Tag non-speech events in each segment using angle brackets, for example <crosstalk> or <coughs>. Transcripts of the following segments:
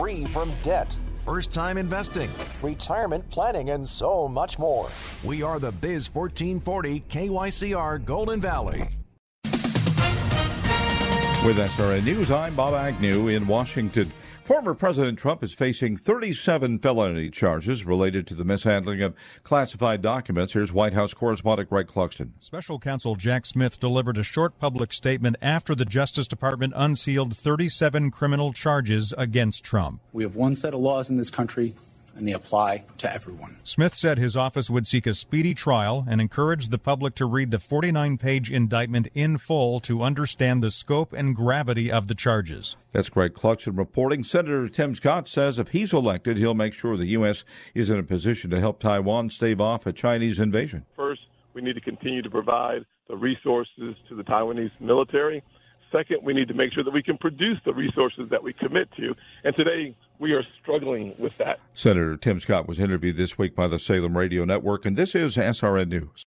Free from debt, First time investing. retirement planning, and so much more. We are the Biz 1440 KYCR Golden Valley. With SRN News, I'm Bob Agnew in Washington. Former President Trump is facing 37 felony charges related to the mishandling of classified documents. Here's White House correspondent Greg Clugston. Special counsel Jack Smith delivered a short public statement after the Justice Department unsealed 37 criminal charges against Trump. We have one set of laws in this country, and they apply to everyone. Smith said his office would seek a speedy trial and encouraged the public to read the 49 page indictment in full to understand the scope and gravity of the charges. That's Greg Clugston reporting. Senator Tim Scott says if he's elected, he'll make sure the U.S. is in a position to help Taiwan stave off a Chinese invasion. First, we need to continue to provide the resources to the Taiwanese military. Second, we need to make sure that we can produce the resources that we commit to. And today, we are struggling with that. Senator Tim Scott was interviewed this week by the Salem Radio Network, and this is SRN News.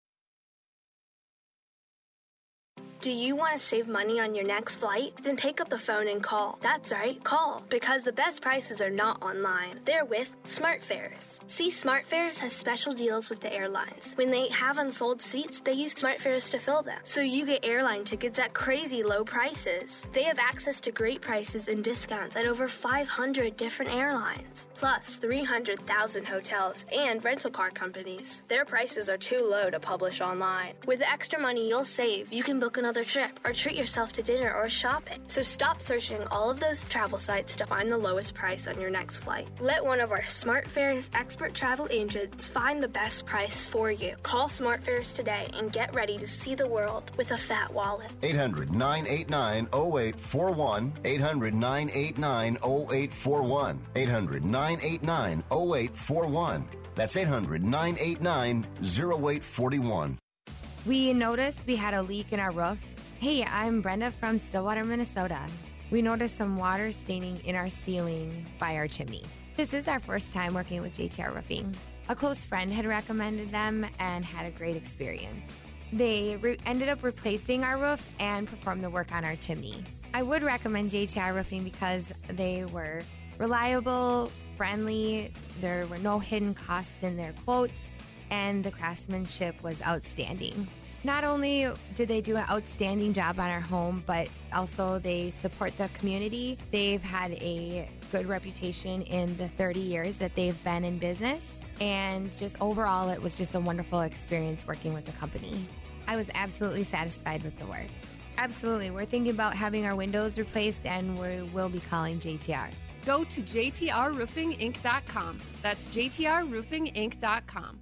Do you want to save money on your next flight? Then pick up the phone and call. That's right, call. Because the best prices are not online. They're with SmartFares. See, SmartFares has special deals with the airlines. When they have unsold seats, they use SmartFares to fill them. So you get airline tickets at crazy low prices. They have access to great prices and discounts at over 500 different airlines. Plus 300,000 hotels and rental car companies. Their prices are too low to publish online. With the extra money you'll save, you can book another trip or treat yourself to dinner or shopping. So stop searching all of those travel sites to find the lowest price on your next flight. Let one of our SmartFares expert travel agents find the best price for you. Call SmartFares today and get ready to see the world with a fat wallet. 800 989 0841. 800 989 0841. 800 989 0841. That's 800 989 0841. We noticed we had a leak in our roof. Hey, I'm Brenda from Stillwater, Minnesota. We noticed some water staining in our ceiling by our chimney. This is our first time working with JTR Roofing. A close friend had recommended them and had a great experience. They re- ended up replacing our roof and performed the work on our chimney. I would recommend JTR Roofing because they were reliable, friendly, there were no hidden costs in their quotes, and the craftsmanship was outstanding. Not only did they do an outstanding job on our home, but also they support the community. They've had a good reputation in the 30 years that they've been in business. And just overall, it was just a wonderful experience working with the company. I was absolutely satisfied with the work. Absolutely. We're thinking about having our windows replaced and we will be calling JTR. Go to jtrroofinginc.com. That's jtrroofinginc.com.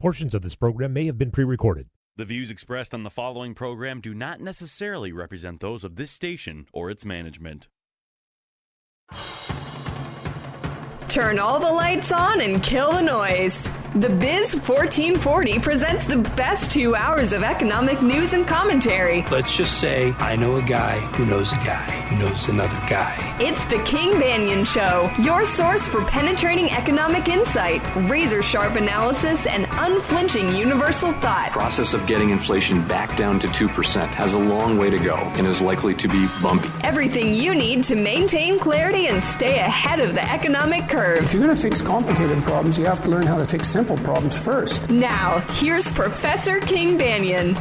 Portions of this program may have been pre recorded. The views expressed on the following program do not necessarily represent those of this station or its management. Turn all the lights on and kill the noise. The Biz 1440 presents the best two hours of economic news and commentary. Let's just say I know a guy who knows a guy who knows another guy. It's the King Banaian Show, your source for penetrating economic insight, razor sharp analysis, and unflinching universal thought. Process of getting inflation back down to 2% has a long way to go and is likely to be bumpy. Everything you need to maintain clarity and stay ahead of the economic curve. If you're going to fix complicated problems, you have to learn how to fix simple problems first. Now, here's Professor King Banaian.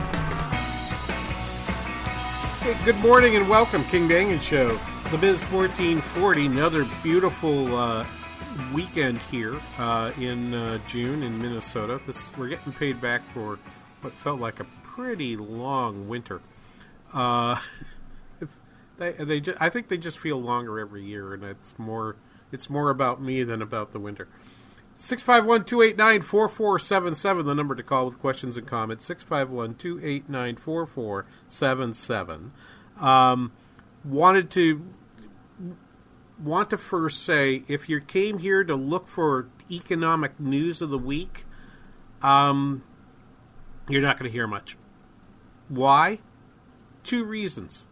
Hey, good morning and welcome, King Banaian Show. The Biz 1440, another beautiful uh, weekend here uh, in uh, June in Minnesota. This We're getting paid back for what felt like a pretty long winter. Uh, <laughs> they, they, ju- I think they just feel longer every year, and it's more, it's more about me than about the winter. 651 289 4477, the number to call with questions and comments. 651 289 4477. Um, wanted to want to first say if you came here to look for economic news of the week, um, you're not going to hear much. Why? Two reasons.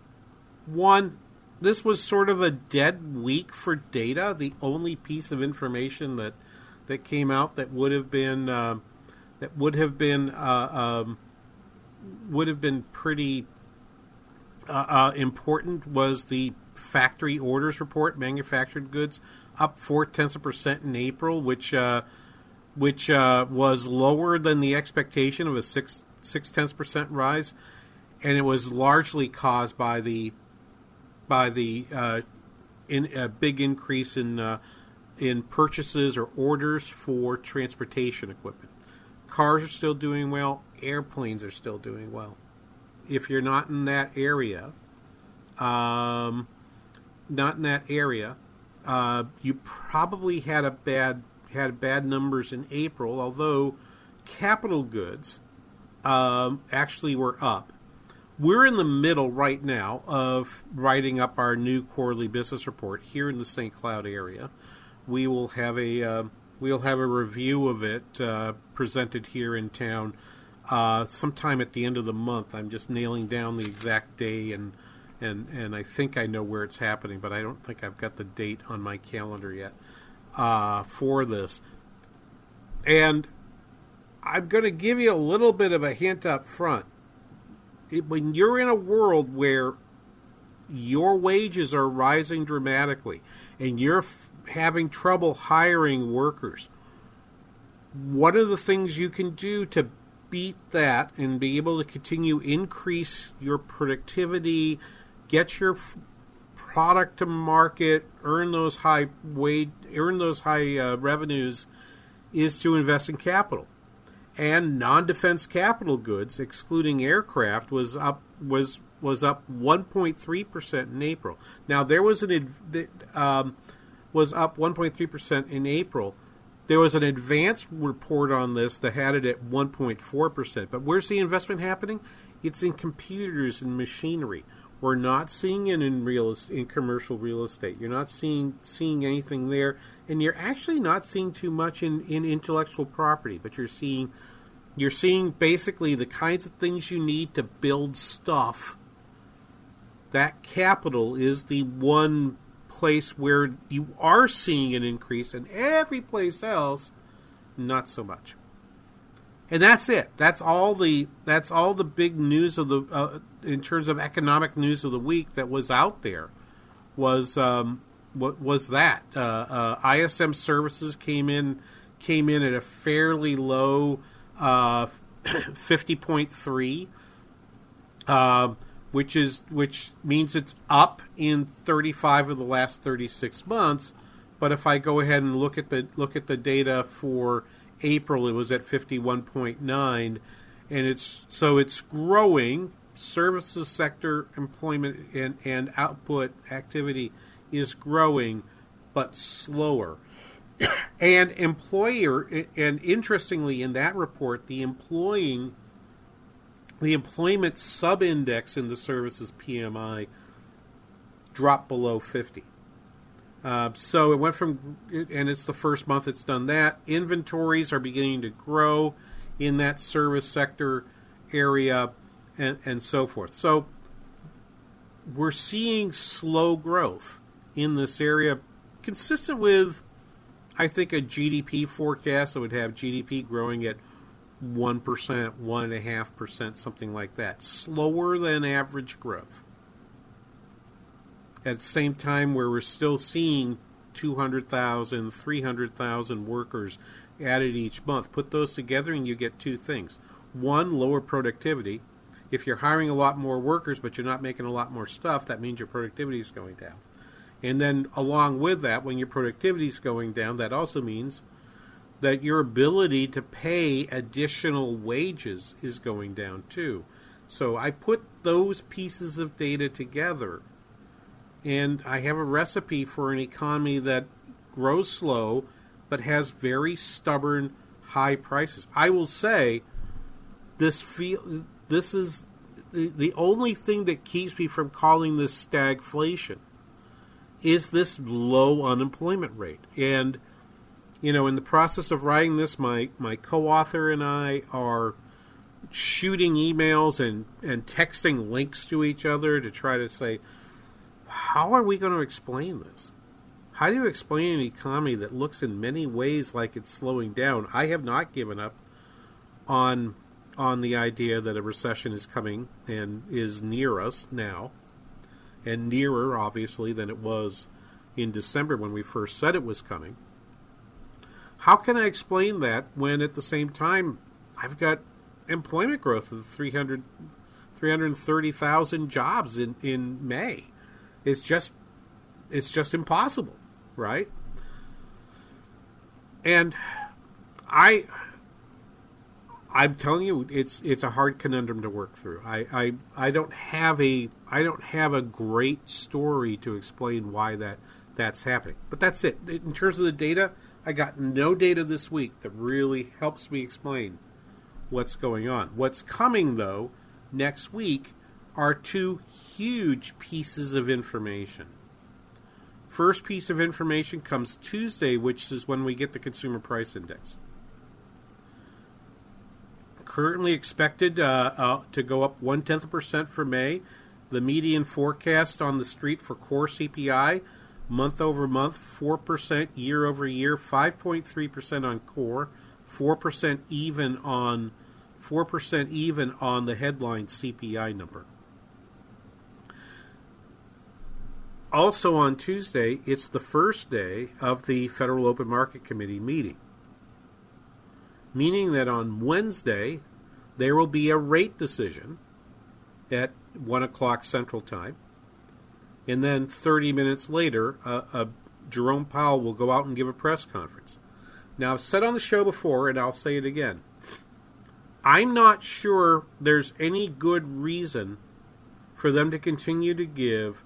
One, this was sort of a dead week for data. The only piece of information that that came out that would have been uh, that would have been uh, um, would have been pretty uh, uh important was the factory orders report, manufactured goods up four tenths of percent in April, which which was lower than the expectation of a six six tenths percent rise, and it was largely caused by the by the uh, in a big increase in uh, in purchases or orders for transportation equipment. Cars are still doing well. Airplanes are still doing well. If you're not in that area, um, not in that area, uh, you probably had a bad had bad numbers in April. Although capital goods um, actually were up. We're in the middle right now of writing up our new quarterly business report here in the St. Cloud area. We will have a uh, we'll have a review of it uh, presented here in town uh, sometime at the end of the month. I'm just nailing down the exact day and and and I think I know where it's happening, but I don't think I've got the date on my calendar yet uh, for this. And I'm going to give you a little bit of a hint up front. It, when you're in a world where your wages are rising dramatically and you're having trouble hiring workers, what are the things you can do to beat that and be able to continue increase your productivity get your product to market, earn those high wage, earn those high uh, revenues, is to invest in capital. And non-defense capital goods, excluding aircraft, was up was was up 1.3 percent in April. Now there was an um, was up 1.3 percent in April. There was an advanced report on this that had it at 1.4 percent. But where's the investment happening? It's in computers and machinery. We're not seeing it in real in commercial real estate. You're not seeing seeing anything there, and you're actually not seeing too much in, in intellectual property. But you're seeing you're seeing basically the kinds of things you need to build stuff. That capital is the one place where you are seeing an increase, and every place else, not so much. And that's it. That's all the that's all the big news of the uh, in terms of economic news of the week that was out there was um, what was that? Uh, uh, ISM services came in came in at a fairly low uh, <clears throat> fifty point three, um, which is which means it's up in thirty five of the last thirty six months. But if I go ahead and look at the look at the data for April it was at 51.9 and it's so it's growing. Services sector employment and, and output activity is growing but slower. <coughs> And employer and interestingly in that report the employing the employment sub-index in the services PMI dropped below 50 uh, so it went from, and it's the first month it's done that. Inventories are beginning to grow in that service sector area, and, and so forth. So we're seeing slow growth in this area, consistent with, I think, a GDP forecast that would have GDP growing at 1%, 1.5%, something like that. Slower than average growth at the same time where we're still seeing 200,000, 300,000 workers added each month. Put those together and you get two things. One, lower productivity. If you're hiring a lot more workers but you're not making a lot more stuff, that means your productivity is going down. And then along with that, when your productivity is going down, that also means that your ability to pay additional wages is going down too. So I put those pieces of data together and I have a recipe for an economy that grows slow but has very stubborn high prices. I will say this feel this is the, the only thing that keeps me from calling this stagflation is this low unemployment rate. And, you know, in the process of writing this, my, my co author and I are shooting emails and, and texting links to each other to try to say, how are we going to explain this? How do you explain an economy that looks in many ways like it's slowing down? I have not given up on on the idea that a recession is coming and is near us now, and nearer, obviously, than it was in December when we first said it was coming. How can I explain that when at the same time I've got employment growth of 300, 330,000 jobs in, in May? It's just it's just impossible, right? And I I'm telling you, it's it's a hard conundrum to work through. I, I I don't have a I don't have a great story to explain why that that's happening. But that's it. In terms of the data, I got no data this week that really helps me explain what's going on. What's coming though next week are two huge pieces of information. First piece of information comes Tuesday, which is when we get the consumer price index currently expected uh, uh, to go up one tenth percent for May. The median forecast on the street for core CPI, month over month, four percent year over year, five point three percent on core, four percent even on four percent even on the headline CPI number. Also on Tuesday, it's the first day of the Federal Open Market Committee meeting meaning that on Wednesday there will be a rate decision at 1 o'clock Central Time. And then 30 minutes later, uh, uh, Jerome Powell will go out and give a press conference. Now, I've said on the show before, and I'll say it again I'm not sure there's any good reason for them to continue to give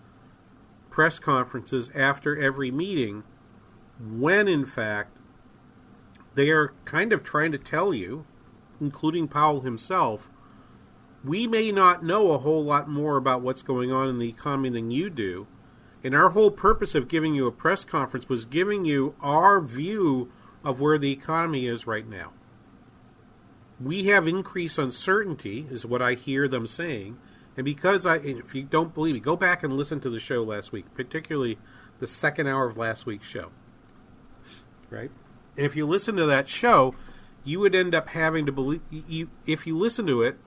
press conferences after every meeting when, in fact, they are kind of trying to tell you, including Powell himself, we may not know a whole lot more about what's going on in the economy than you do. And our whole purpose of giving you a press conference was giving you our view of where the economy is right now. We have increased uncertainty, is what I hear them saying. And because I, if you don't believe me, go back and listen to the show last week, particularly the second hour of last week's show. Right? And if you listen to that show, you would end up having to believe. You, if you listen to it,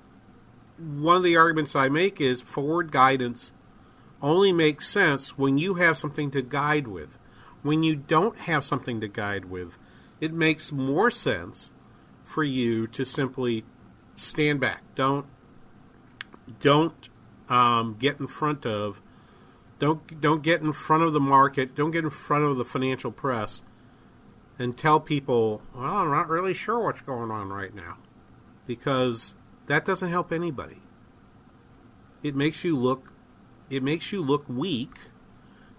one of the arguments I make is forward guidance only makes sense when you have something to guide with. When you don't have something to guide with, it makes more sense for you to simply stand back. Don't don't um, get in front of don't don't get in front of the market. Don't get in front of the financial press and tell people, well, I'm not really sure what's going on right now. Because that doesn't help anybody. It makes you look it makes you look weak.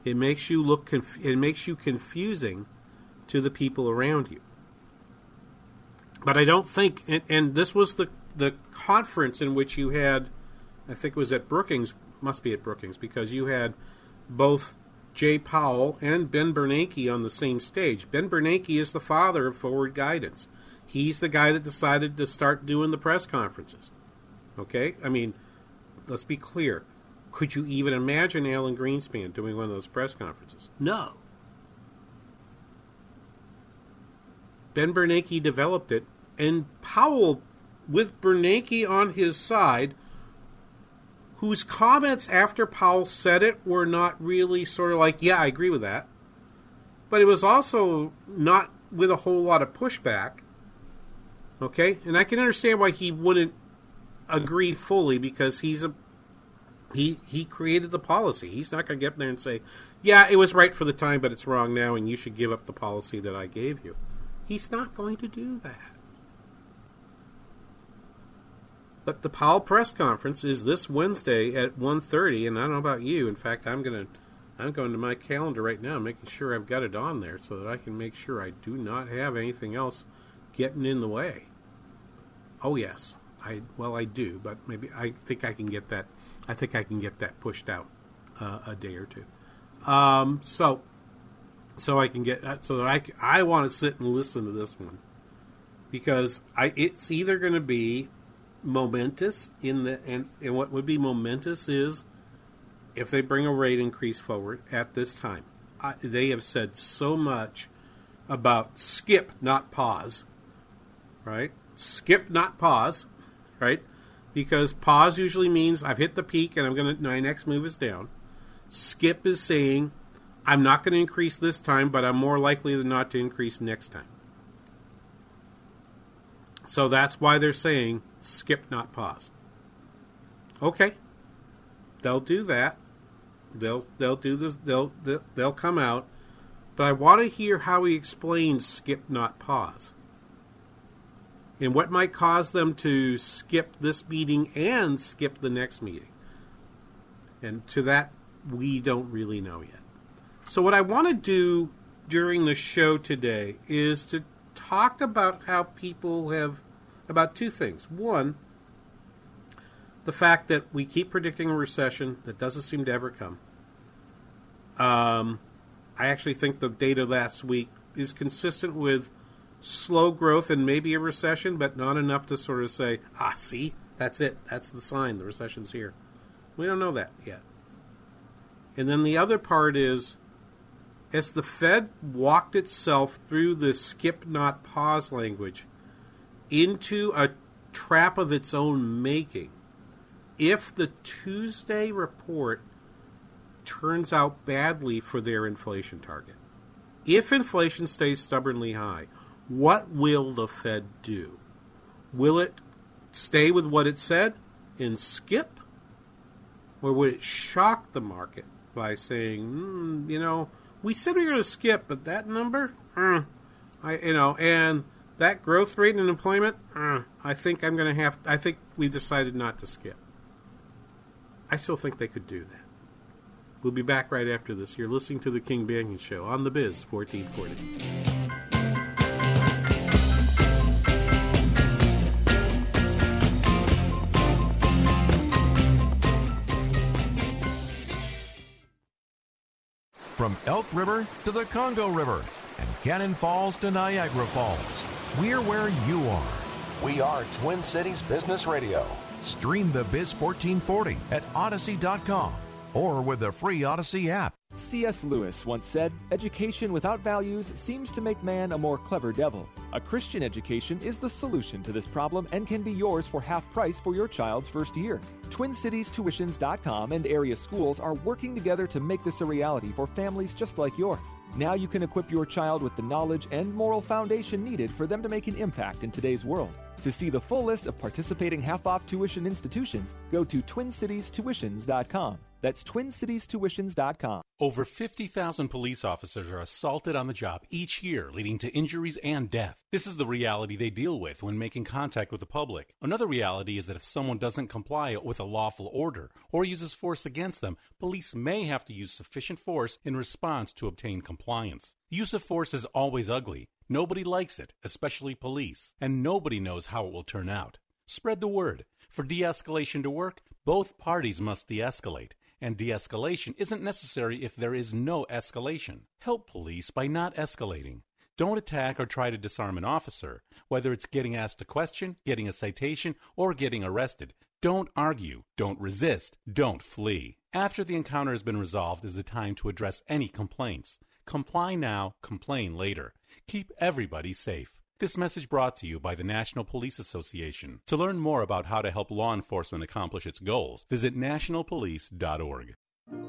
It makes you look conf- it makes you confusing to the people around you. But I don't think and, and this was the the conference in which you had I think it was at Brookings, must be at Brookings because you had both Jay Powell and Ben Bernanke on the same stage. Ben Bernanke is the father of forward guidance. He's the guy that decided to start doing the press conferences. Okay? I mean, let's be clear. Could you even imagine Alan Greenspan doing one of those press conferences? No. Ben Bernanke developed it, and Powell, with Bernanke on his side, whose comments after Powell said it were not really sort of like, yeah, I agree with that. But it was also not with a whole lot of pushback. Okay? And I can understand why he wouldn't agree fully because he's a he he created the policy. He's not going to get up there and say, "Yeah, it was right for the time, but it's wrong now and you should give up the policy that I gave you." He's not going to do that. But the Powell press conference is this Wednesday at 1.30, and I don't know about you. In fact, I'm going to I'm going to my calendar right now, making sure I've got it on there so that I can make sure I do not have anything else getting in the way. Oh yes, I well I do, but maybe I think I can get that. I think I can get that pushed out uh, a day or two. Um, so, so I can get so that I I want to sit and listen to this one because I it's either going to be momentous in the and, and what would be momentous is if they bring a rate increase forward at this time. I, they have said so much about skip, not pause, right? Skip, not pause, right? Because pause usually means I've hit the peak and I'm gonna my next move is down. Skip is saying I'm not going to increase this time, but I'm more likely than not to increase next time. So that's why they're saying skip, not pause. Okay, they'll do that. They'll they'll do this. They'll they'll, they'll come out, but I want to hear how he explains skip, not pause, and what might cause them to skip this meeting and skip the next meeting. And to that, we don't really know yet. So what I want to do during the show today is to talk about how people have about two things. One, the fact that we keep predicting a recession that doesn't seem to ever come. Um, I actually think the data last week is consistent with slow growth and maybe a recession, but not enough to sort of say, ah, see, that's it. That's the sign. The recession's here. We don't know that yet. And then the other part is as the Fed walked itself through the skip not pause language into a trap of its own making, if the Tuesday report turns out badly for their inflation target, if inflation stays stubbornly high, what will the Fed do? Will it stay with what it said and skip? Or would it shock the market by saying, mm, you know, we said we were going to skip, but that number, mm, I, you know, and that growth rate in employment, mm, I think I'm going to have. I think we decided not to skip. I still think they could do that. We'll be back right after this. You're listening to the King Banaian Show on the Biz 1440. From Elk River to the Congo River and Cannon Falls to Niagara Falls, we're where you are. We are Twin Cities Business Radio. Stream the Biz 1440 at Audacy.com or with the free Audacy app. C.S. Lewis once said, Education without values seems to make man a more clever devil. A Christian education is the solution to this problem and can be yours for half price for your child's first year. TwinCitiesTuitions.com and area schools are working together to make this a reality for families just like yours. Now you can equip your child with the knowledge and moral foundation needed for them to make an impact in today's world. To see the full list of participating half off tuition institutions, go to TwinCitiesTuitions.com. That's TwinCitiesTuitions.com. Over 50,000 police officers are assaulted on the job each year, leading to injuries and death. This is the reality they deal with when making contact with the public. Another reality is that if someone doesn't comply with a lawful order or uses force against them, police may have to use sufficient force in response to obtain compliance. Use of force is always ugly. Nobody likes it, especially police, and nobody knows how it will turn out. Spread the word. For de escalation to work, both parties must de escalate and de escalation isn't necessary if there is no escalation. Help police by not escalating. Don't attack or try to disarm an officer, whether it's getting asked a question, getting a citation, or getting arrested. Don't argue, don't resist, don't flee. After the encounter has been resolved is the time to address any complaints. Comply now, complain later. Keep everybody safe. This message brought to you by the National Police Association. To learn more about how to help law enforcement accomplish its goals, visit nationalpolice.org.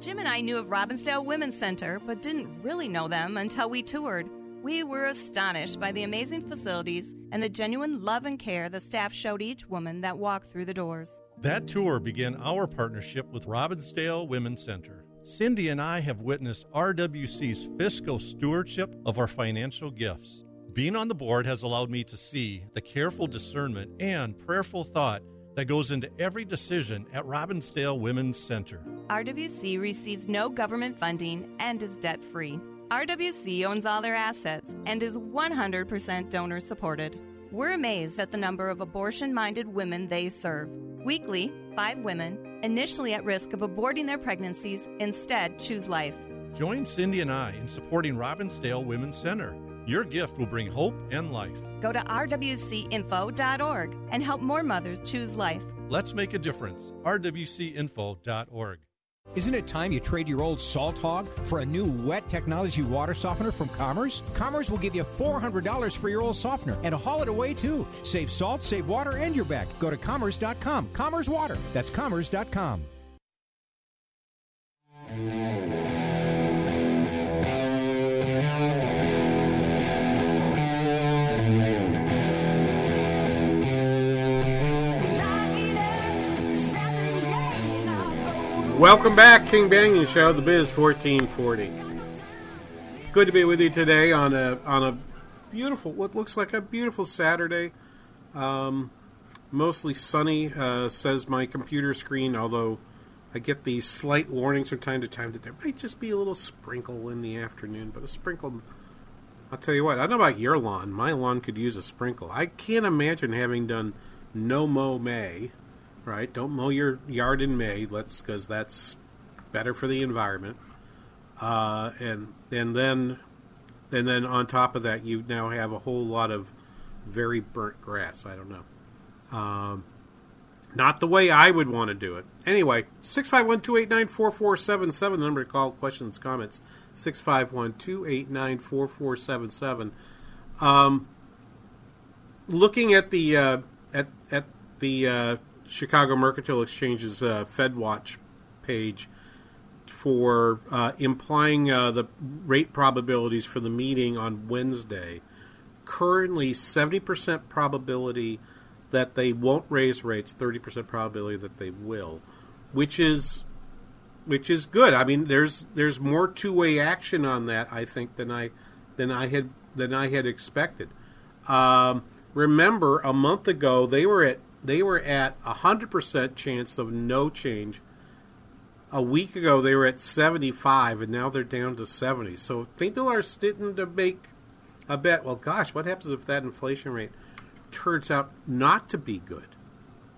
Jim and I knew of Robbinsdale Women's Center, but didn't really know them until we toured. We were astonished by the amazing facilities and the genuine love and care the staff showed each woman that walked through the doors. That tour began our partnership with Robbinsdale Women's Center. Cindy and I have witnessed RWC's fiscal stewardship of our financial gifts. Being on the board has allowed me to see the careful discernment and prayerful thought that goes into every decision at Robbinsdale Women's Center. RWC receives no government funding and is debt free. RWC owns all their assets and is 100% donor supported. We're amazed at the number of abortion minded women they serve. Weekly, five women, initially at risk of aborting their pregnancies, instead choose life. Join Cindy and I in supporting Robbinsdale Women's Center. Your gift will bring hope and life. Go to rwcinfo.org and help more mothers choose life. Let's make a difference. rwcinfo.org. Isn't it time you trade your old salt hog for a new wet technology water softener from Commerce? Commerce will give you $400 for your old softener and haul it away too. Save salt, save water, and your back. Go to commerce.com. Commerce Water. That's commerce.com. Welcome back, King Banaian Show, the Biz 1440. Good to be with you today on a on a beautiful, what looks like a beautiful Saturday. Um, mostly sunny, uh, says my computer screen. Although I get these slight warnings from time to time that there might just be a little sprinkle in the afternoon, but a sprinkle. I'll tell you what. I don't know about your lawn. My lawn could use a sprinkle. I can't imagine having done no mow May right? Don't mow your yard in May. Let's because that's better for the environment. Uh, and and then and then on top of that, you now have a whole lot of very burnt grass. I don't know. Um, not the way I would want to do it. Anyway, 651 289 4477, the number to call, questions, comments. 651 289 4477. Um, looking at the uh, at at the uh, Chicago Mercantile Exchange's uh, FedWatch page for uh, implying uh, the rate probabilities for the meeting on Wednesday. Currently, 70% probability that they won't raise rates, 30% probability that they will, which is which is good. I mean, there's there's more two-way action on that, I think, than I than I had than I had expected. Um, remember, a month ago they were at they were at a 100% chance of no change. A week ago, they were at 75, and now they're down to 70. So people are starting to make a bet. Well, gosh, what happens if that inflation rate turns out not to be good?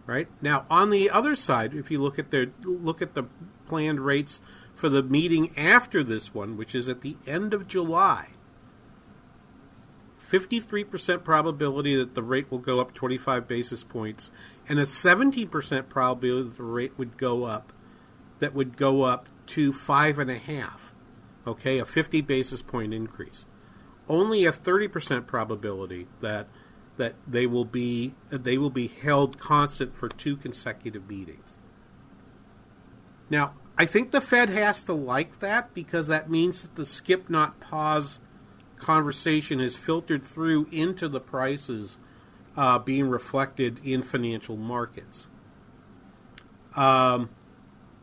Right now, on the other side, if you look at the look at the planned rates for the meeting after this one, which is at the end of July, 53% probability that the rate will go up 25 basis points, and a 17% probability that the rate would go up, that would go up to five and a half. Okay, a 50 basis point increase. Only a 30% probability that that they will be they will be held constant for two consecutive meetings. Now, I think the Fed has to like that because that means that the skip not pause conversation is filtered through into the prices uh, being reflected in financial markets. Um,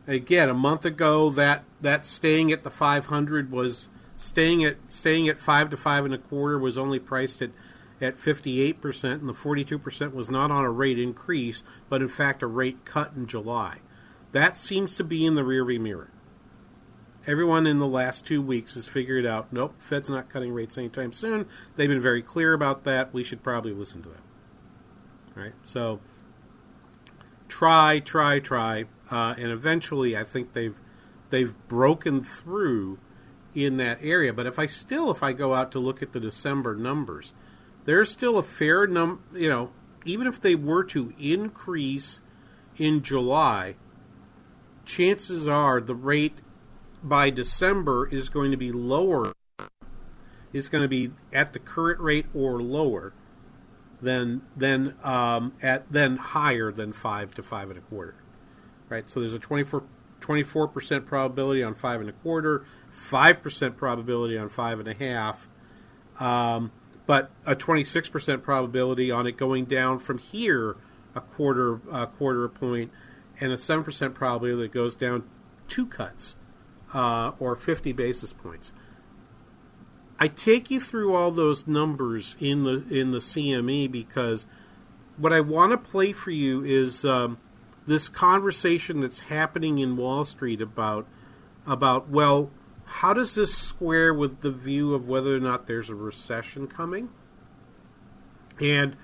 again, a month ago, that that staying at the 500 was staying at staying at five to five and a quarter was only priced at at 58 percent, and the 42 percent was not on a rate increase, but in fact a rate cut in July. That seems to be in the rearview mirror everyone in the last two weeks has figured out nope, Fed's not cutting rates anytime soon. They've been very clear about that. We should probably listen to them. Right? So try, try, try, uh, and eventually I think they've they've broken through in that area. But if I still, if I go out to look at the December numbers, there's still a fair num. You know, even if they were to increase in July, chances are the rate by December is going to be lower. It's going to be at the current rate or lower than than um, at then higher than five to five and a quarter. Right. So there's a 24 percent probability on five and a quarter, five percent probability on five and a half, um, but a 26 percent probability on it going down from here a quarter a quarter point, and a seven percent probability that goes down two cuts uh, or 50 basis points. I take you through all those numbers in the in the CME because what I want to play for you is um, this conversation that's happening in Wall Street about about well, how does this square with the view of whether or not there's a recession coming, and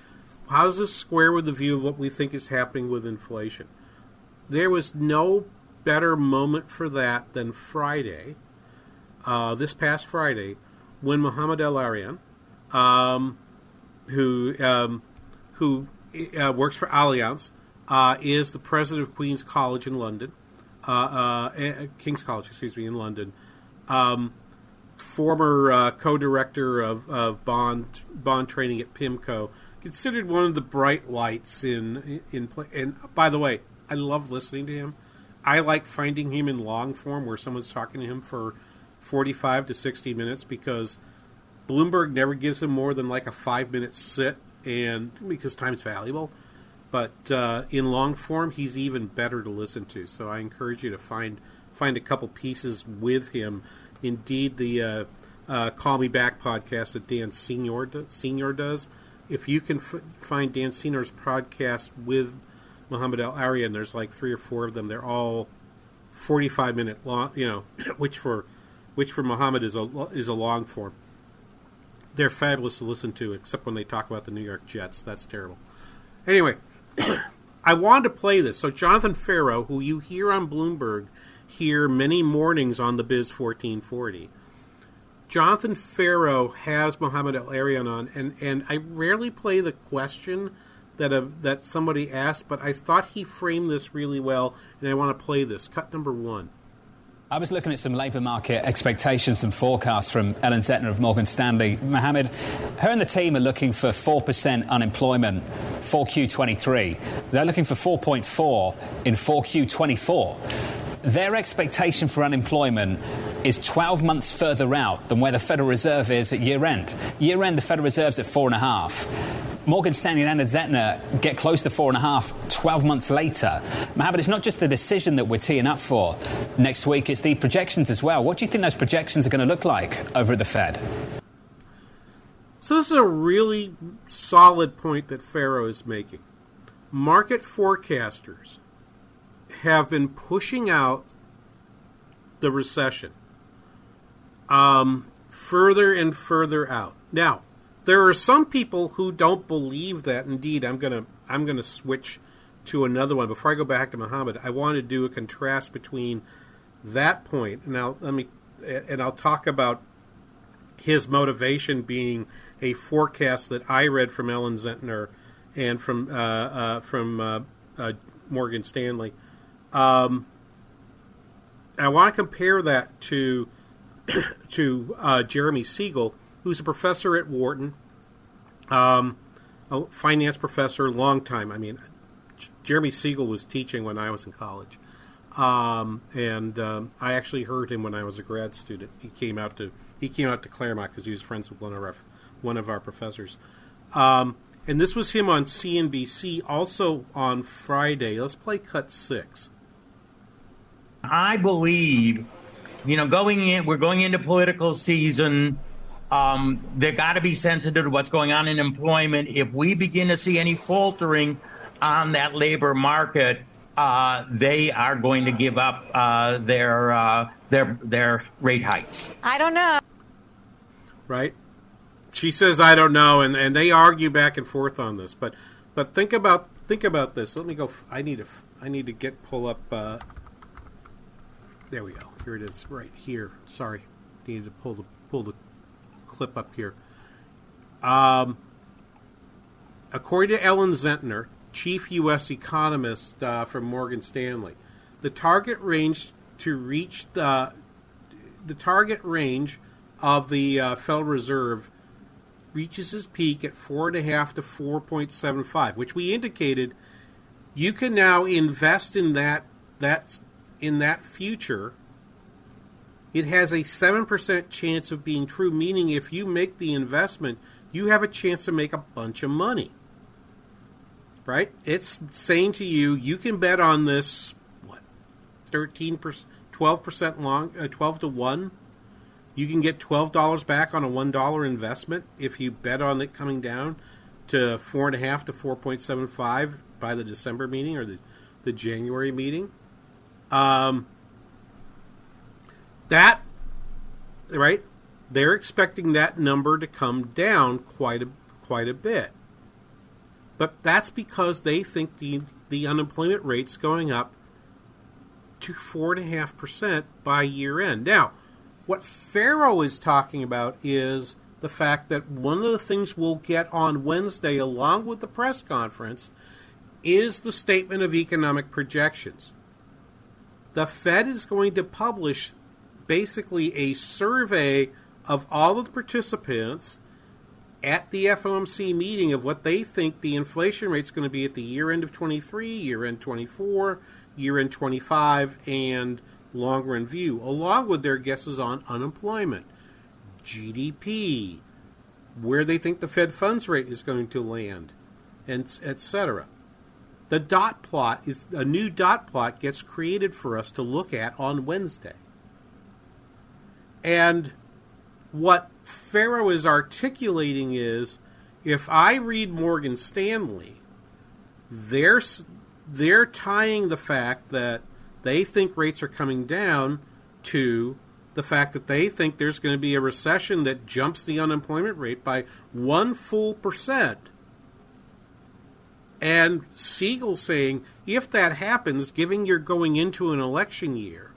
how does this square with the view of what we think is happening with inflation? There was no better moment for that than Friday uh, this past Friday when Mohamed El-Erian, um, who um, who uh, works for Allianz, uh, is the president of Queen's College in London, uh, uh, eh, King's College, excuse me, in London. Um, former uh, co-director of, of bond bond training at PIMCO, considered one of the bright lights in in play. And by the way, I love listening to him. I like finding him in long form where someone's talking to him for 45 to 60 minutes because Bloomberg never gives him more than like a five minute sit, and because time's valuable. But uh, in long form, he's even better to listen to. So I encourage you to find find a couple pieces with him. Indeed, the uh, uh, Call Me Back podcast that Dan Senor do, Senor does. If you can f- find Dan Senor's podcast with Mohamed El-Erian, there's like three or four of them. They're all 45 minute long. You know, <coughs> which for which for Mohamed is a is a long form. They're fabulous to listen to, except when they talk about the New York Jets. That's terrible. Anyway, <coughs> I wanted to play this. So Jonathan Ferro, who you hear on Bloomberg, hear many mornings on the Biz 1440. Jonathan Ferro has Mohamed El-Erian on, and, and I rarely play the question that a, that somebody asked, but I thought he framed this really well, and I want to play this. Cut number one. I was looking at some labour market expectations and forecasts from Ellen Zentner of Morgan Stanley. Mohamed, her and the team are looking for 4% unemployment for Q23. They're looking for 4.4 in 4Q24. Their expectation for unemployment is 12 months further out than where the Federal Reserve is at year end. Year end, the Federal Reserve's at 4.5. Morgan Stanley and Anna Zentner get close to four and a half 12 months later. Mohamed, it's not just the decision that we're teeing up for next week, it's the projections as well. What do you think those projections are going to look like over at the Fed? So, this is a really solid point that Ferro is making. Market forecasters have been pushing out the recession um, further and further out. Now, there are some people who don't believe that. Indeed, I'm gonna I'm gonna switch to another one before I go back to Mohamed. I want to do a contrast between that point. I'll let me and I'll talk about his motivation being a forecast that I read from Ellen Zentner and from uh, uh, from uh, uh Morgan Stanley. Um, I want to compare that to <clears throat> to uh, Jeremy Siegel, who's a professor at Wharton, um, a finance professor, long time. I mean, Jeremy Siegel was teaching when I was in college, um, and um, I actually heard him when I was a grad student. He came out to he came out to Claremont because he was friends with one of our one of our professors. Um, and this was him on CNBC, also on Friday. Let's play cut six. I believe, you know, going in, we're going into political season. Um, they got to be sensitive to what's going on in employment. If we begin to see any faltering on that labor market, uh, they are going to give up uh, their uh, their their rate hikes. I don't know. Right? She says I don't know, and, and they argue back and forth on this. But but think about think about this. Let me go. I need to I need to get pull up. There we go. Here it is, right here. Sorry, needed to pull the pull the clip up here. Um, according to Ellen Zentner, chief U.S. economist uh, from Morgan Stanley, the target range to reach the the target range of the uh, Federal Reserve reaches its peak at four and a half to four point seven five, which we indicated you can now invest in that that in that future. It has a seven percent chance of being true, meaning if you make the investment, you have a chance to make a bunch of money. Right? It's saying to you, you can bet on this what thirteen percent, twelve percent long, uh, twelve to one you can get twelve dollars back on a one dollar investment if you bet on it coming down to four and a half to four point seven five by the December meeting or the, the January meeting. Um, that right, they're expecting that number to come down quite a quite a bit. But that's because they think the the unemployment rate's going up to four and a half percent by year end. Now, What Ferro is talking about is the fact that one of the things we'll get on Wednesday, along with the press conference, is the statement of economic projections. The Fed is going to publish basically a survey of all of the participants at the FOMC meeting of what they think the inflation rate is going to be at the year end of 23, year end 24, year end 25, and long run view, along with their guesses on unemployment, GDP, where they think the Fed funds rate is going to land, and etc. The dot plot is a new dot plot gets created for us to look at on Wednesday. And what Ferro is articulating is if I read Morgan Stanley, they're they're tying the fact that they think rates are coming down to the fact that they think there's going to be a recession that jumps the unemployment rate by one full percent. And Siegel saying if that happens, given you're going into an election year,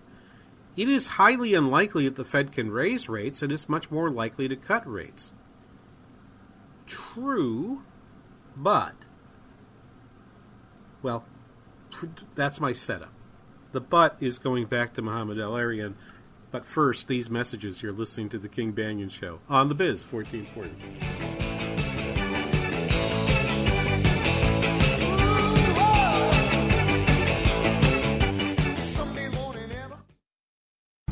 it is highly unlikely that the Fed can raise rates, and it's much more likely to cut rates. True, but, well, that's my setup. The but is going back to Mohamed El-Erian. But first, these messages you're listening to the King Banaian Show on the Biz 1440.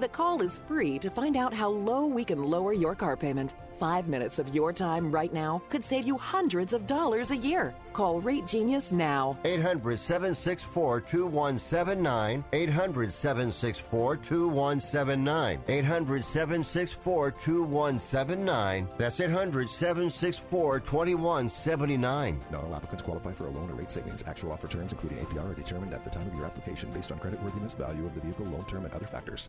the call is free to find out how low we can lower your car payment. Five minutes of your time right now could save you hundreds of dollars a year. Call Rate Genius now. 800 764 2179. 800 764 2179. 800 764 2179. That's 800 764 2179. Not all applicants qualify for a loan or rate savings. Actual offer terms, including APR, are determined at the time of your application based on creditworthiness, value of the vehicle, loan term, and other factors.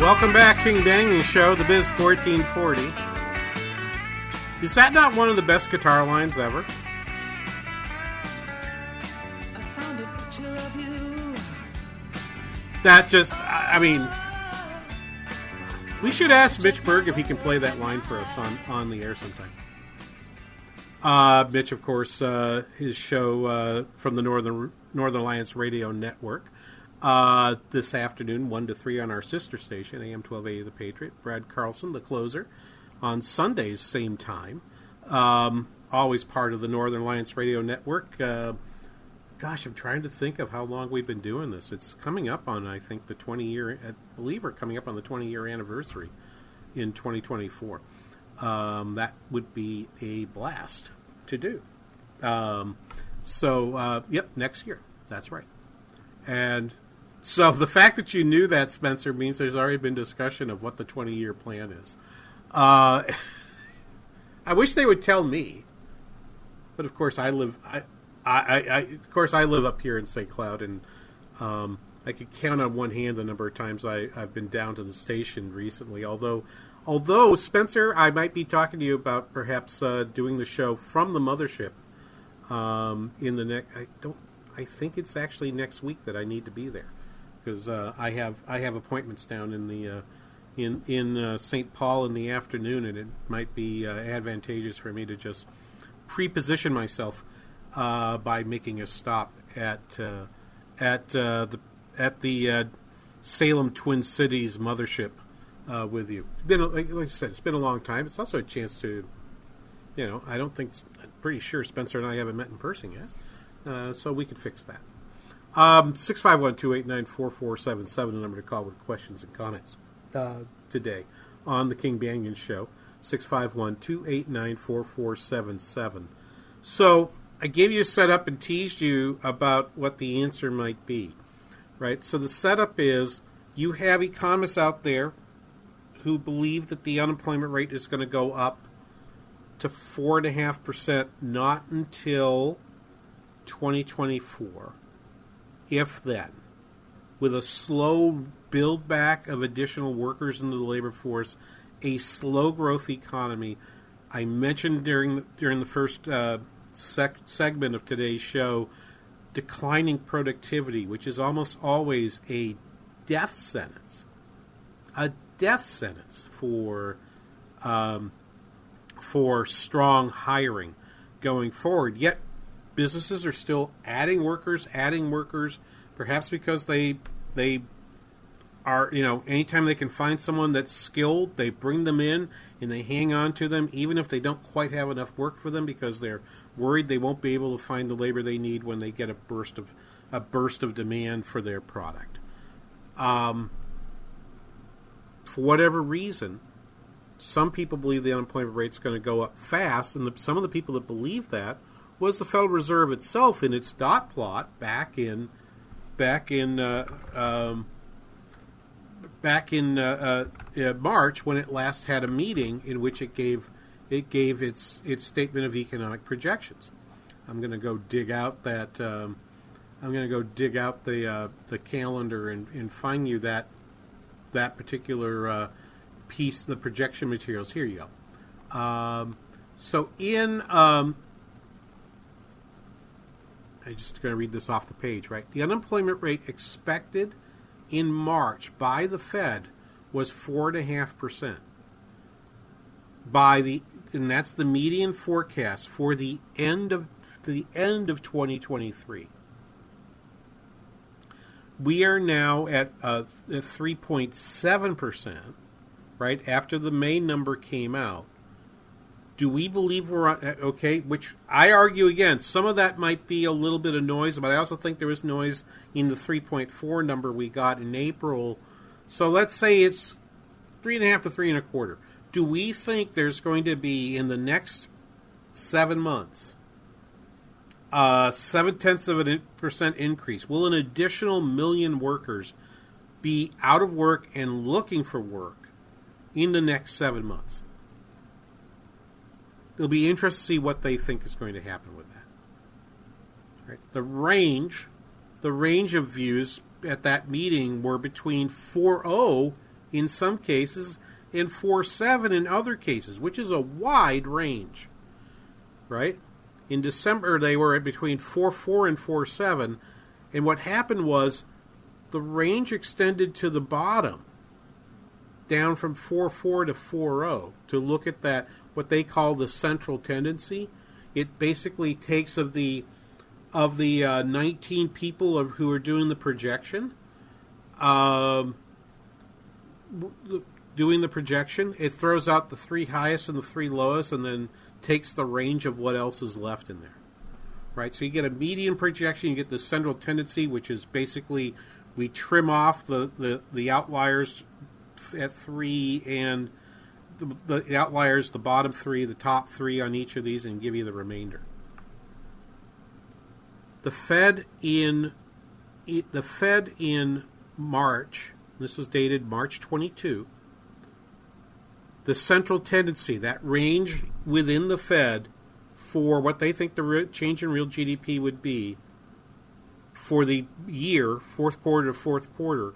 Welcome back, King Banaian Show, the Biz 1440. Is that not one of the best guitar lines ever? That just, I mean, we should ask Mitch Berg if he can play that line for us on, on the air sometime. Uh, Mitch, of course, uh, his show uh, from the Northern Northern Alliance Radio Network uh, this afternoon, one to three on our sister station, AM twelve eighty The Patriot. Brad Carlson, the closer, on Sundays same time. Um, always part of the Northern Alliance Radio Network. Gosh, I'm trying to think of how long we've been doing this. It's coming up on, I think, the 20 year, I believe we're coming up on the 20 year anniversary in 2024. Um, that would be a blast to do. Um, so, uh, yep, next year. That's right. And so the fact that you knew that, Spencer, means there's already been discussion of what the 20 year plan is. Uh, <laughs> I wish they would tell me, but of course I live. I, I, I, of course I live up here in St. Cloud, and um, I could count on one hand the number of times I, I've been down to the station recently. Although, although Spencer, I might be talking to you about perhaps uh, doing the show from the mothership um, in the next. I don't. I think it's actually next week that I need to be there because uh, I have I have appointments down in the uh, in in uh, St. Paul in the afternoon, and it might be uh, advantageous for me to just pre-position myself uh, by making a stop at uh, at the at the Salem Twin Cities mothership with you. It's been like, like I said, it's been a long time. It's also a chance to, you know, I don't think I'm pretty sure Spencer and I haven't met in person yet, so we could fix that. Um, 651 289 4477, the number to call with questions and comments uh, today on the King Banaian Show. 651 289 4477. So I gave you a setup and teased you about what the answer might be. Right? So the setup is you have economists out there who believe that the unemployment rate is going to go up to 4.5% not until 2024 if then, with a slow build back of additional workers into the labor force, a slow growth economy. I mentioned during the, during the first uh, sec- segment of today's show declining productivity, which is almost always a death sentence, a death sentence for um, for strong hiring going forward. Yet businesses are still adding workers, adding workers, perhaps because they they are you know anytime they can find someone that's skilled, they bring them in and they hang on to them, even if they don't quite have enough work for them because they're worried they won't be able to find the labor they need when they get a burst of a burst of demand for their product. Um, for whatever reason, some people believe the unemployment rate is going to go up fast, and the, some of the people that believe that was the Federal Reserve itself in its dot plot back in back in uh, um, back in uh, uh, uh, March when it last had a meeting in which it gave it gave its its statement of economic projections. I'm going to go dig out that um, I'm going to go dig out the uh, the calendar and, and find you that that particular uh, piece, the projection materials. Here you go. Um, so in um, I'm just going to read this off the page, right? The unemployment rate expected in March by the Fed was four and a half percent. By the and that's the median forecast for the end of the end of 2023. We are now at uh, 3.7 percent, right after the May number came out. Do we believe we're on, uh, okay? Which I argue again, some of that might be a little bit of noise, but I also think there was noise in the 3.4 number we got in April. So let's say it's three and a half to three and a quarter. Do we think there's going to be in the next seven months a seven tenths of a percent increase? Will an additional million workers be out of work and looking for work in the next seven months? it'll be interesting to see what they think is going to happen with that. Right? The range, the range of views at that meeting were between 4.0 in some cases and 4.7 in other cases, which is a wide range. Right? In December, they were at between 4.4 and 4.7, and what happened was the range extended to the bottom, down from 4.4 to 4.0, to look at that, what they call the central tendency. It basically takes of the of the uh, 19 people of, who are doing the projection, um, doing the projection, it throws out the three highest and the three lowest, and then takes the range of what else is left in there. Right? So you get a median projection, you get the central tendency, which is basically we trim off the, the, the outliers at three and the, the outliers, the bottom three, the top three on each of these, and give you the remainder. The Fed in the Fed in March. This was dated March 22. The central tendency, that range within the Fed for what they think the change in real GDP would be for the year, fourth quarter to fourth quarter,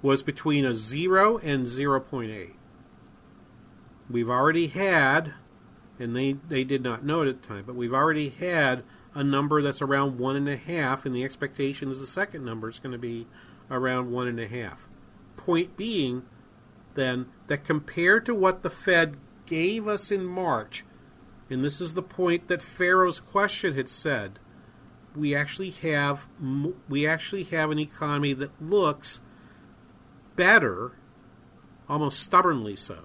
was between a 0 and 0.8. We've already had, and they, they did not know it at the time, but we've already had a number that's around 1.5, and the expectation is the second number is going to be around 1.5. Point being, then, that compared to what the Fed gave us in March, and this is the point that Ferro's question had said, we actually have we actually have an economy that looks better, almost stubbornly so,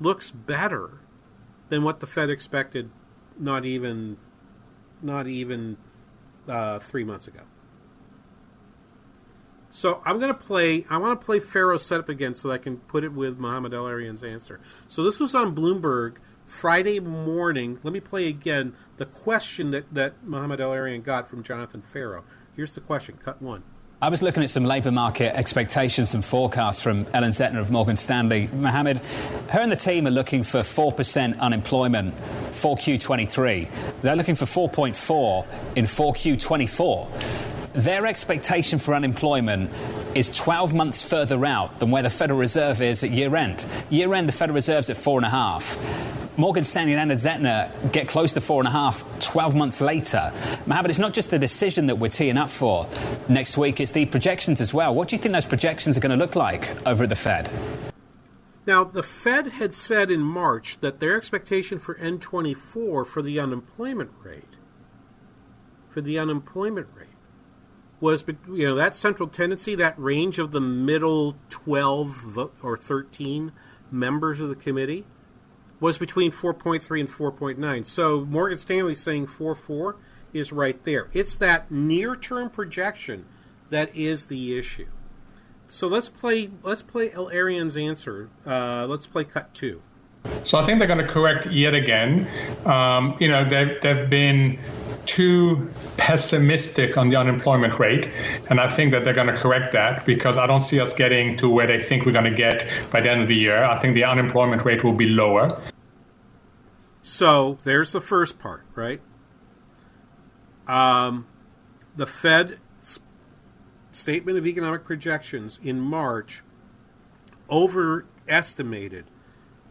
looks better than what the Fed expected. Not even, not even uh, three months ago. So I'm going to play. I want to play Ferro's setup again so that I can put it with Mohamed El-Erian's answer. So this was on Bloomberg Friday morning. Let me play again the question that that Mohamed El-Erian got from Jonathan Ferro. Here's the question. Cut one. I was looking at some labour market expectations and forecasts from Ellen Zentner of Morgan Stanley. Mohamed, her and the team are looking for 4% unemployment 4Q23. They're looking for 4.4 in 4Q24. Their expectation for unemployment is 12 months further out than where the Federal Reserve is at year end. Year end, the Federal Reserve's at 4.5. Morgan Stanley and Anna Zentner get close to four and a half 12 months later. Mohamed, it's not just the decision that we're teeing up for next week, it's the projections as well. What do you think those projections are going to look like over at the Fed? Now, the Fed had said in March that their expectation for N24 for the unemployment rate, for the unemployment rate, was you know that central tendency, that range of the middle 12 or 13 members of the committee was between 4.3 and 4.9. So Morgan Stanley saying 4.4 is right there. It's that near-term projection that is the issue. So let's play. Let's play El-Erian's answer. Uh, let's play cut two. So I think they're going to correct yet again. Um, you know, they've, they've been too pessimistic on the unemployment rate, and I think that they're going to correct that because I don't see us getting to where they think we're going to get by the end of the year. I think the unemployment rate will be lower. So there's the first part, right? Um, the Fed statement of economic projections in March overestimated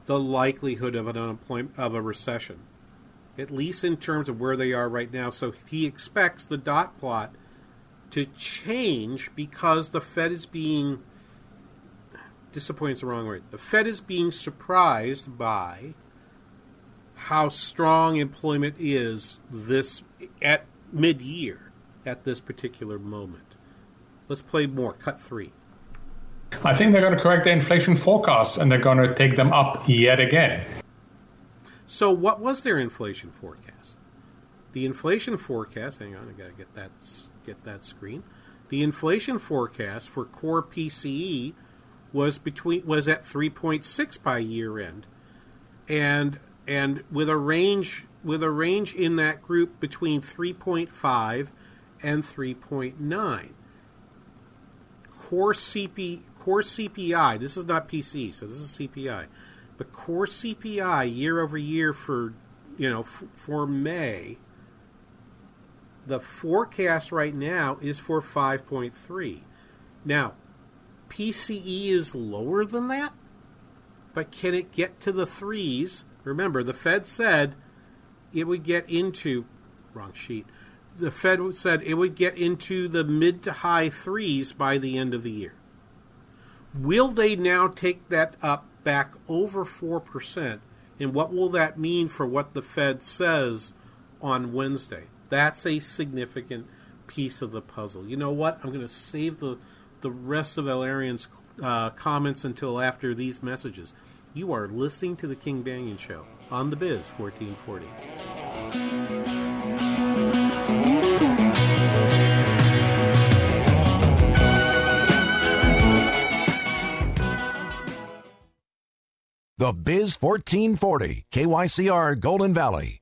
the likelihood of an unemployment of a recession, at least in terms of where they are right now. So he expects the dot plot to change because the Fed is being disappointed is the wrong word. The Fed is being surprised by how strong employment is this at mid-year at this particular moment. Let's play more. Cut three. I think they're going to correct their inflation forecasts and they're going to take them up yet again. So, what was their inflation forecast? The inflation forecast. Hang on, I got to get that get that screen. The inflation forecast for core PCE was between was at 3.6 by year end, and and with a range with a range in that group between 3.5 and 3.9. Core CP core CPI. This is not PC, so this is CPI. But core CPI year over year for you know f- for May. The forecast right now is for 5.3. Now, PCE is lower than that, but can it get to the threes? Remember, the Fed said it would get into wrong sheet. The Fed said it would get into the mid to high threes by the end of the year. Will they now take that up back over 4%? And what will that mean for what the Fed says on Wednesday? That's a significant piece of the puzzle. You know what? I'm going to save the, the rest of El-Erian's uh, comments until after these messages. You are listening to The King Banaian Show on The Biz 1440. The Biz 1440, KYCR Golden Valley.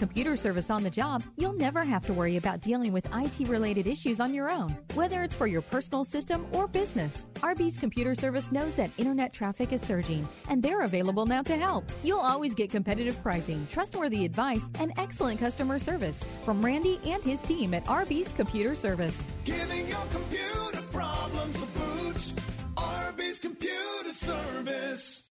computer service on the job, you'll never have to worry about dealing with IT related issues on your own, whether it's for your personal system or business. Arby's computer service knows that internet traffic is surging, and they're available now to help. You'll always get competitive pricing, trustworthy advice, and excellent customer service from Randy and his team at Arby's Computer Service. Giving your computer problems the boot. Arby's Computer Service.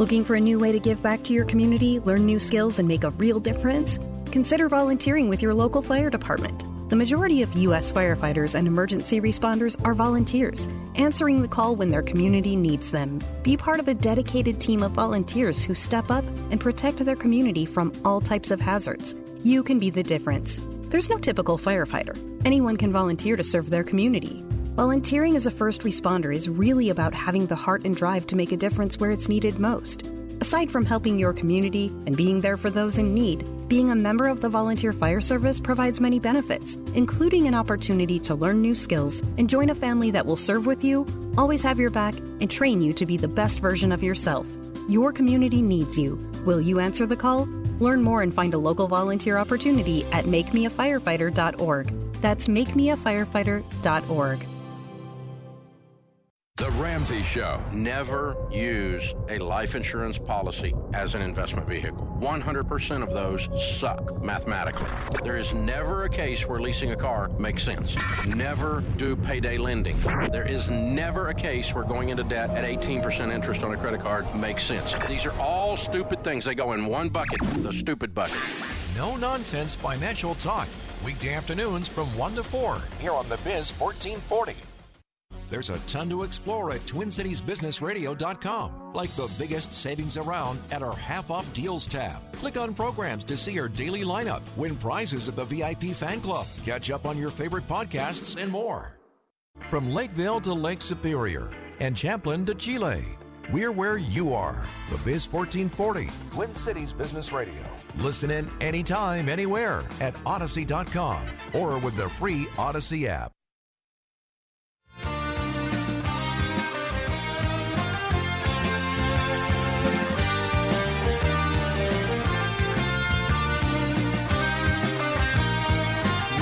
Looking for a new way to give back to your community, learn new skills, and make a real difference? Consider volunteering with your local fire department. The majority of U.S. firefighters and emergency responders are volunteers, answering the call when their community needs them. Be part of a dedicated team of volunteers who step up and protect their community from all types of hazards. You can be the difference. There's no typical firefighter. Anyone can volunteer to serve their community. Volunteering as a first responder is really about having the heart and drive to make a difference where it's needed most. Aside from helping your community and being there for those in need, being a member of the Volunteer Fire Service provides many benefits, including an opportunity to learn new skills and join a family that will serve with you, always have your back, and train you to be the best version of yourself. Your community needs you. Will you answer the call? Learn more and find a local volunteer opportunity at makemeafirefighter.org. That's makemeafirefighter.org. The Ramsey Show. Never use a life insurance policy as an investment vehicle. 100% of those suck mathematically. There is never a case where leasing a car makes sense. Never do payday lending. There is never a case where going into debt at 18% interest on a credit card makes sense. These are all stupid things. They go in one bucket, the stupid bucket. No nonsense financial talk. Weekday afternoons from 1 to 4 here on the Biz 1440. There's a ton to explore at TwinCitiesBusinessRadio.com, like the biggest savings around at our half off deals tab. Click on programs to see our daily lineup, win prizes at the VIP fan club, catch up on your favorite podcasts, and more. From Lakeville to Lake Superior and Champlin to Chile, we're where you are. The Biz 1440, Twin Cities Business Radio. Listen in anytime, anywhere at Audacy.com or with the free Odyssey app.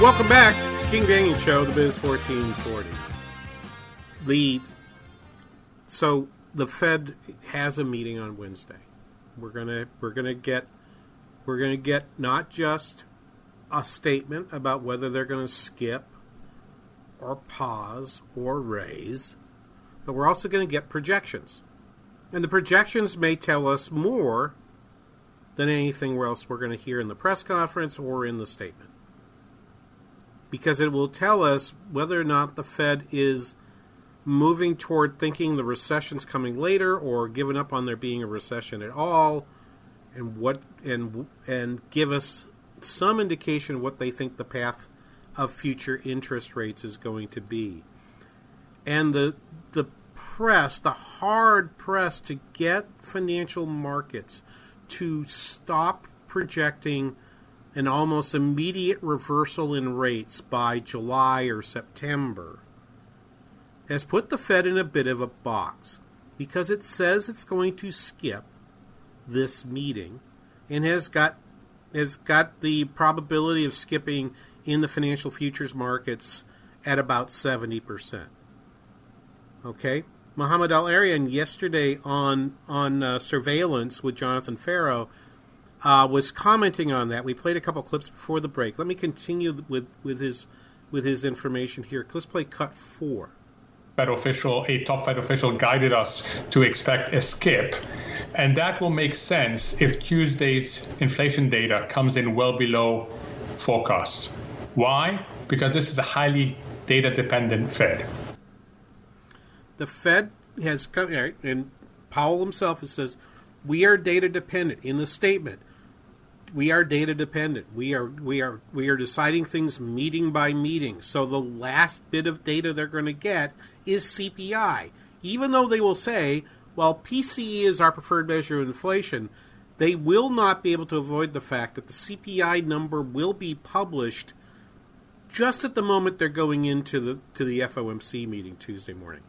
Welcome back, King Banaian Show, the Biz 1440. The so the Fed has a meeting on Wednesday. We're gonna we're gonna get we're gonna get not just a statement about whether they're gonna skip or pause or raise, but we're also gonna get projections. And the projections may tell us more than anything else we're to hear in the press conference or in the statement because it will tell us whether or not the Fed is moving toward thinking the recession's coming later or giving up on there being a recession at all and what and and give us some indication what they think the path of future interest rates is going to be. And the the press, the hard press to get financial markets to stop projecting an almost immediate reversal in rates by July or September has put the Fed in a bit of a box because it says it's going to skip this meeting and has got has got the probability of skipping in the financial futures markets at about 70%. Okay? Mohamed El-Erian yesterday on on uh, surveillance with Jonathan Ferro uh, was commenting on that. We played a couple clips before the break. Let me continue with, with his with his information here. Let's play cut four. Fed official, a top Fed official, guided us to expect a skip, and that will make sense if Tuesday's inflation data comes in well below forecasts. Why? Because this is a highly data dependent Fed. The Fed has come, and Powell himself says, we are data dependent in the statement. We are data dependent. We are we are we are deciding things meeting by meeting. So the last bit of data they're going to get is CPI. Even though they will say, well, PCE is our preferred measure of inflation, they will not be able to avoid the fact that the CPI number will be published just at the moment they're going into the to the FOMC meeting Tuesday morning.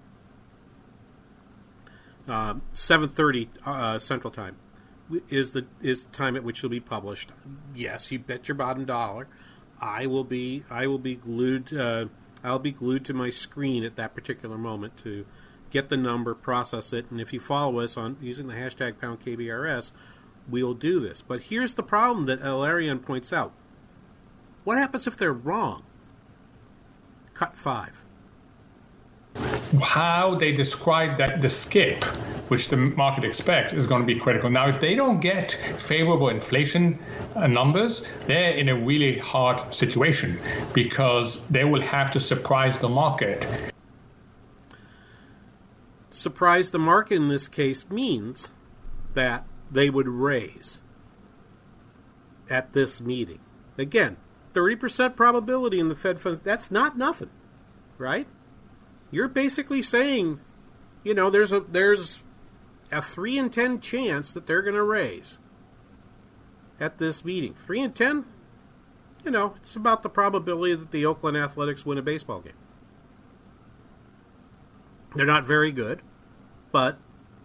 Uh, 7:30 uh, Central Time is the is the time at which it'll be published. Yes, you bet your bottom dollar, I will be I will be glued uh, I'll be glued to my screen at that particular moment to get the number, process it, and if you follow us on using the hashtag pound KBRS, we will do this. But here's the problem that El-Erian points out. What happens if they're wrong? Cut five how they describe that the skip, which the market expects, is going to be critical. Now, if they don't get favorable inflation uh, numbers, they're in a really hard situation because they will have to surprise the market. Surprise the market in this case means that they would raise at this meeting. Again, 30% probability in the Fed funds. That's not nothing, right? You're basically saying, you know, there's a there's a three in ten chance that they're going to raise at this meeting. Three in ten, you know, it's about the probability that the Oakland Athletics win a baseball game. They're not very good, but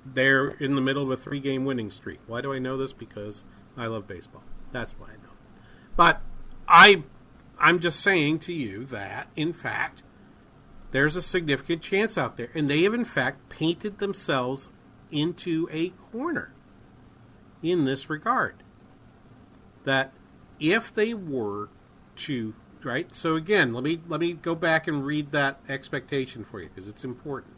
they're in the middle of a three game winning streak. Why do I know this? Because I love baseball. That's why I know. But I I'm just saying to you that in fact there's a significant chance out there. And they have, in fact, painted themselves into a corner in this regard. That if they were to right so again let me let me go back and read that expectation for you because it's important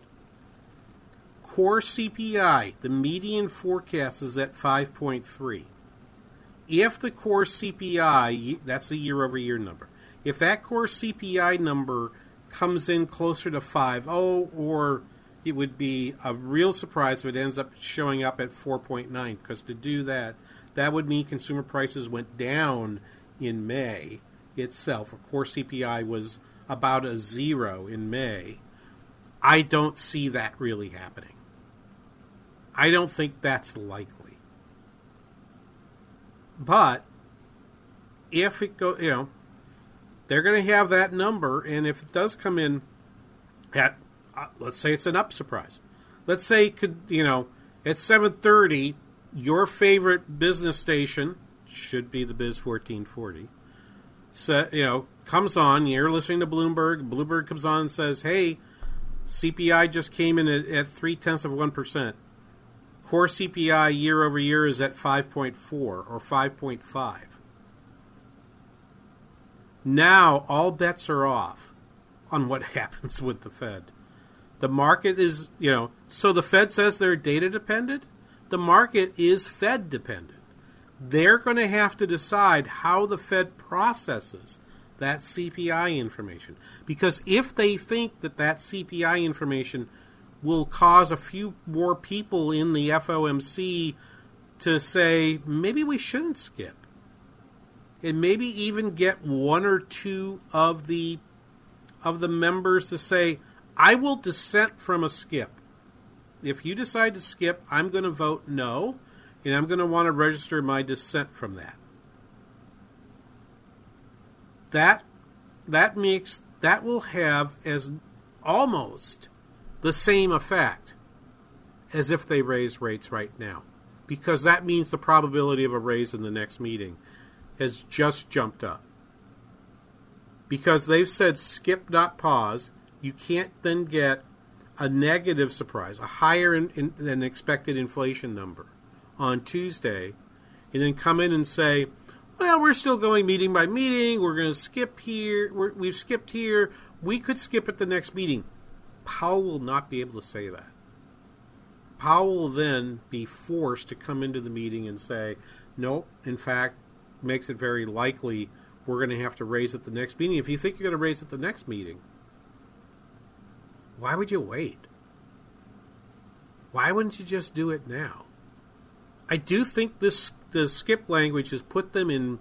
core cpi the median forecast is at 5.3 if the core cpi that's the year over year number if that core cpi number comes in closer to 5.0, or it would be a real surprise if it ends up showing up at 4.9, because to do that, that would mean consumer prices went down in May itself. Of course, CPI was about a zero in May. I don't see that really happening. I don't think that's likely. But if it go, you know, they're going to have that number, and if it does come in at, uh, let's say it's an up surprise. Let's say could you know at seven thirty, your favorite business station should be the Biz fourteen forty. So you know comes on. You're listening to Bloomberg. Bloomberg comes on and says, "Hey, CPI just came in at, at three tenths of one percent. Core CPI year over year is at five point four or five point five. Now all bets are off on what <laughs> happens with the Fed. The market is, you know, so the Fed says they're data dependent. The market is Fed dependent. They're going to have to decide how the Fed processes that CPI information. Because if they think that that CPI information will cause a few more people in the FOMC to say, maybe we shouldn't skip and maybe even get one or two of the of the members to say, "I will dissent from a skip." If you decide to skip, I'm going to vote no, and I'm going to want to register my dissent from that. that that makes that will have as almost the same effect as if they raise rates right now because that means the probability of a raise in the next meeting has just jumped up because they've said skip not pause you can't then get a negative surprise a higher in, in, than expected inflation number on tuesday and then come in and say well, we're still going meeting by meeting. We're going to skip here. We're, we've skipped here. We could skip at the next meeting. Powell will not be able to say that. Powell will then be forced to come into the meeting and say, nope, in fact, makes it very likely we're going to have to raise at the next meeting. If you think you're going to raise at the next meeting, why would you wait? Why wouldn't you just do it now? I do think this the skip language has put them in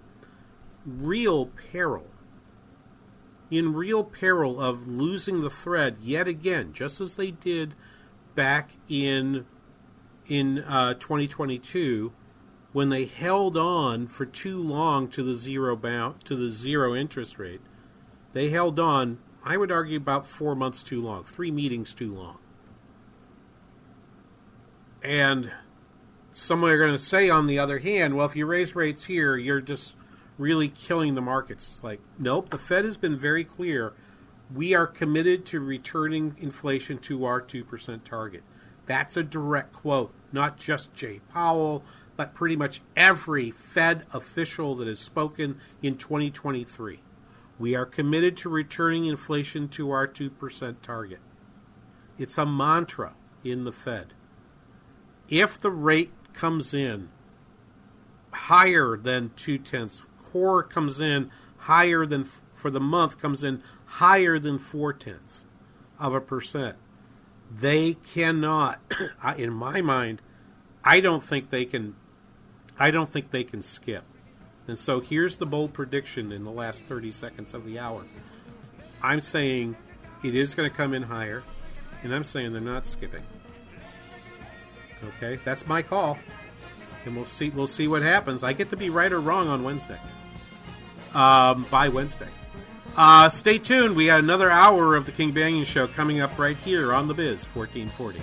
real peril. In real peril of losing the thread yet again, just as they did back in in uh, 2022 when they held on for too long to the zero bound to the zero interest rate. They held on, I would argue, about four months too long, three meetings too long, and some are going to say, on the other hand, well, if you raise rates here, you're just really killing the markets. It's like, nope, the Fed has been very clear. We are committed to returning inflation to our 2% target. That's a direct quote, not just Jay Powell, but pretty much every Fed official that has spoken in 2023. We are committed to returning inflation to our 2% target. It's a mantra in the Fed. If the rate comes in higher than two tenths. Core comes in higher than for the month comes in higher than four tenths of a percent. They cannot, <clears throat> in my mind, I don't think they can. I don't think they can skip. And so here's the bold prediction in the last 30 seconds of the hour. I'm saying it is going to come in higher, and I'm saying they're not skipping. Okay, that's my call, and we'll see. We'll see what happens. I get to be right or wrong on Wednesday. Um, by Wednesday. Uh, stay tuned. We got another hour of the King Banaian Show coming up right here on the Biz 1440.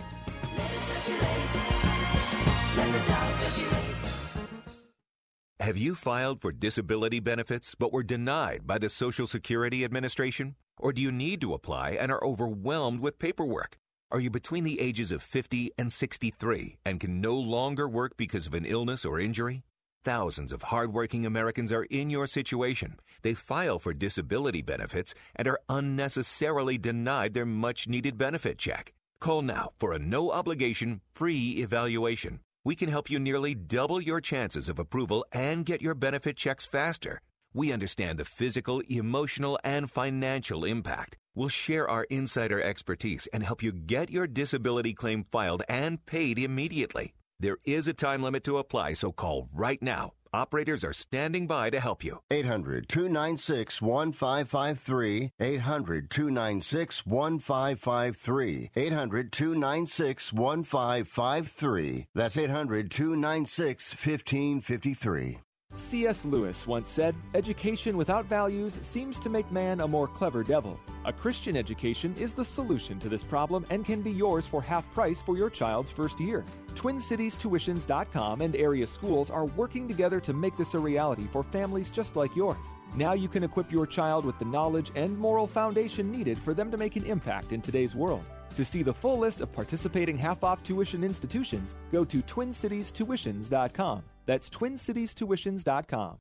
Have you filed for disability benefits but were denied by the Social Security Administration? Or do you need to apply and are overwhelmed with paperwork? Are you between the ages of 50 and 63 and can no longer work because of an illness or injury? Thousands of hardworking Americans are in your situation. They file for disability benefits and are unnecessarily denied their much needed benefit check. Call now for a no obligation, free evaluation. We can help you nearly double your chances of approval and get your benefit checks faster. We understand the physical, emotional, and financial impact. We'll share our insider expertise and help you get your disability claim filed and paid immediately. There is a time limit to apply, so call right now. Operators are standing by to help you. 800 296 1553. 800 296 1553. 800 296 1553. That's 800 296 1553. C.S. Lewis once said, Education without values seems to make man a more clever devil. A Christian education is the solution to this problem and can be yours for half price for your child's first year. TwinCitiesTuitions.com and area schools are working together to make this a reality for families just like yours. Now you can equip your child with the knowledge and moral foundation needed for them to make an impact in today's world. To see the full list of participating half off tuition institutions, go to TwinCitiesTuitions.com. That's TwinCitiesTuitions.com.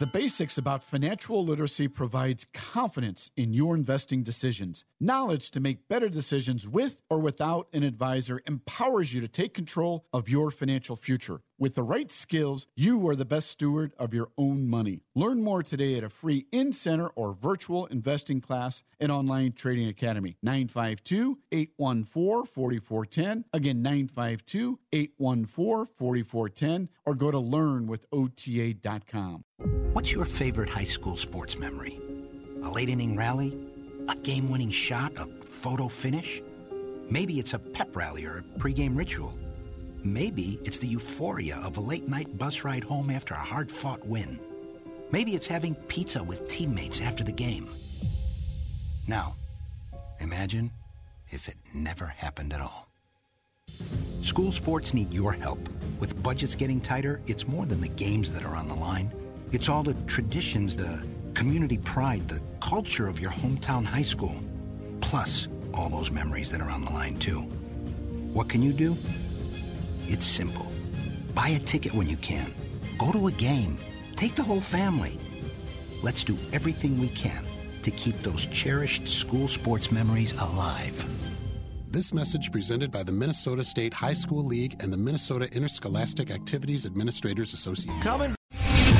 The Basics About Financial Literacy provides confidence in your investing decisions. Knowledge to make better decisions with or without an advisor empowers you to take control of your financial future. With the right skills, you are the best steward of your own money. Learn more today at a free in center or virtual investing class at Online Trading Academy. 952 814 4410. Again, 952 814 4410. Or go to learnwithota.com. What's your favorite high school sports memory? A late inning rally? A game winning shot? A photo finish? Maybe it's a pep rally or a pregame ritual. Maybe it's the euphoria of a late night bus ride home after a hard fought win. Maybe it's having pizza with teammates after the game. Now, imagine if it never happened at all. School sports need your help. With budgets getting tighter, it's more than the games that are on the line. It's all the traditions, the community pride, the culture of your hometown high school. Plus, all those memories that are on the line, too. What can you do? It's simple. Buy a ticket when you can. Go to a game. Take the whole family. Let's do everything we can to keep those cherished school sports memories alive. This message presented by the Minnesota State High School League and the Minnesota Interscholastic Activities Administrators Association. Coming.